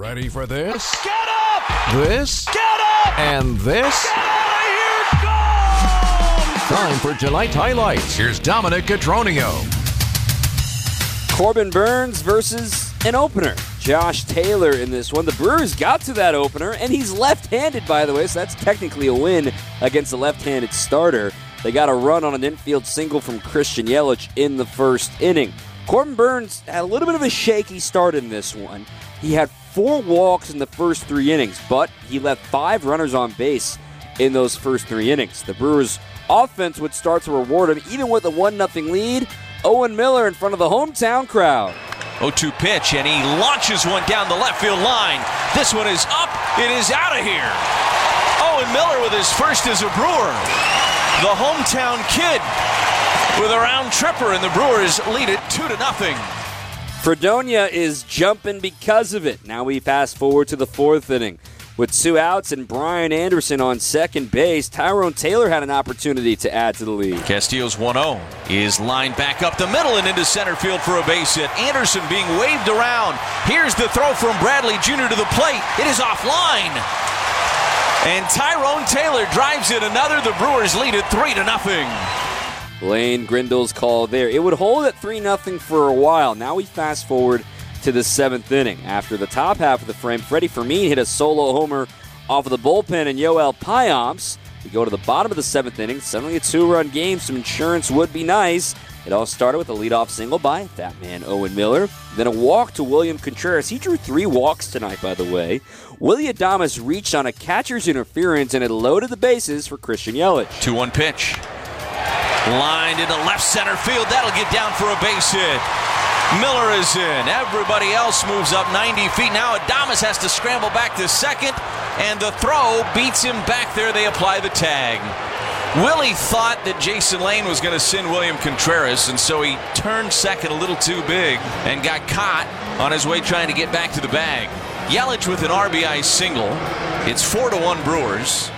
Ready for this? Get up! This? Get up! And this? Get out of here! Go! Time for tonight's highlights. Here's Dominic Cotroneo. Corbin Burnes versus an opener. Josh Taylor in this one. The Brewers got to that opener, and he's left handed, by the way, so that's technically a win against a left handed starter. They got a run on an infield single from Christian Yelich in the first inning. Corbin Burnes had a little bit of a shaky start in this one. He had four walks in the first three innings, but he left five runners on base in those first three innings. The Brewers' offense would start to reward him even with a 1 0 lead. Owen Miller in front of the hometown crowd. 0 2 pitch, and he launches one down the left field line. This one is up. It is out of here. Owen Miller with his first as a Brewer. The hometown kid with a round tripper, and the Brewers lead it 2 to nothing. Fredonia is jumping because of it. Now we fast forward to the fourth inning. With two outs and Brian Anderson on second base, Tyrone Taylor had an opportunity to add to the lead. Castillo's 1 0 is lined back up the middle and into center field for a base hit. Anderson being waved around. Here's the throw from Bradley Jr. to the plate. It is offline. And Tyrone Taylor drives in another. The Brewers lead it 3 to nothing. Lane Grindle's call there. It would hold at 3 0 for a while. Now we fast forward to the seventh inning. After the top half of the frame, Freddy Fermin hit a solo homer off of the bullpen, and Yoel Payamps. We go to the bottom of the seventh inning. Suddenly a two run game. Some insurance would be nice. It all started with a leadoff single by that man, Owen Miller. Then a walk to William Contreras. He drew three walks tonight, by the way. Willy Adames reached on a catcher's interference and it loaded the bases for Christian Yelich. 2 1 pitch. Lined into left center field. That'll get down for a base hit. Miller is in. Everybody else moves up 90 feet. Now Adames has to scramble back to second, and the throw beats him back there. They apply the tag. Willy thought that Jason Lane was going to send William Contreras, and so he turned second a little too big and got caught on his way trying to get back to the bag. Yelich with an RBI single. It's 4 to 1 Brewers.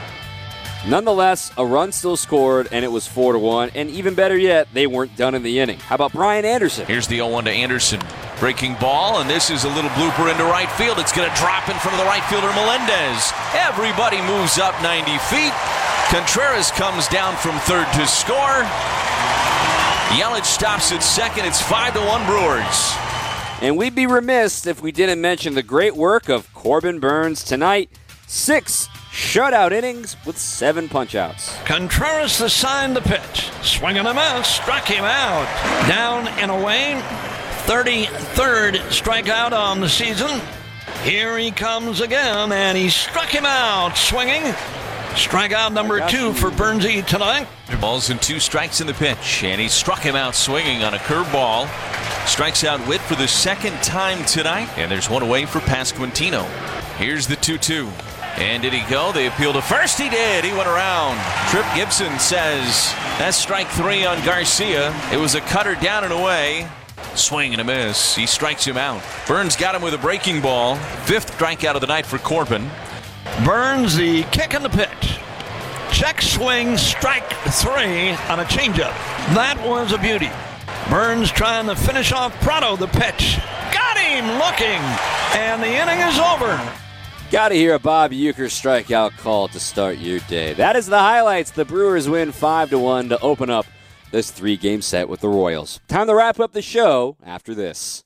Nonetheless, a run still scored, and it was 4 to 1. And even better yet, they weren't done in the inning. How about Brian Anderson? Here's the 0 1 to Anderson. Breaking ball, and this is a little blooper into right field. It's going to drop in front of the right fielder, Melendez. Everybody moves up 90 feet. Contreras comes down from third to score. Yelich stops at second. It's 5 to 1 Brewers. And we'd be remiss if we didn't mention the great work of Corbin Burnes tonight. Six shutout innings with seven punchouts. Contreras assigned the pitch. Swing and a miss. Struck him out. Down and away. 33rd strikeout on the season. Here he comes again, and he struck him out swinging. Strikeout number two for Burnsy tonight. Balls and two strikes in the pitch, and he struck him out swinging on a curveball. Strikes out Witt for the second time tonight, and there's one away for Pasquantino. Here's the 2 2. And did he go? They appeal to first. He did. He went around. Trip Gibson says that's strike three on Garcia. It was a cutter down and away. Swing and a miss. He strikes him out. Burnes got him with a breaking ball. Fifth strikeout of the night for Corbin. Burnes the kick in the pitch. Check swing, strike three on a changeup. That was a beauty. Burnes trying to finish off Prado the pitch. Got him looking, and the inning is over. Got to hear a Bob Uecker strikeout call to start your day. That is the highlights. The Brewers win 5 to 1 to open up this three game set with the Royals. Time to wrap up the show after this.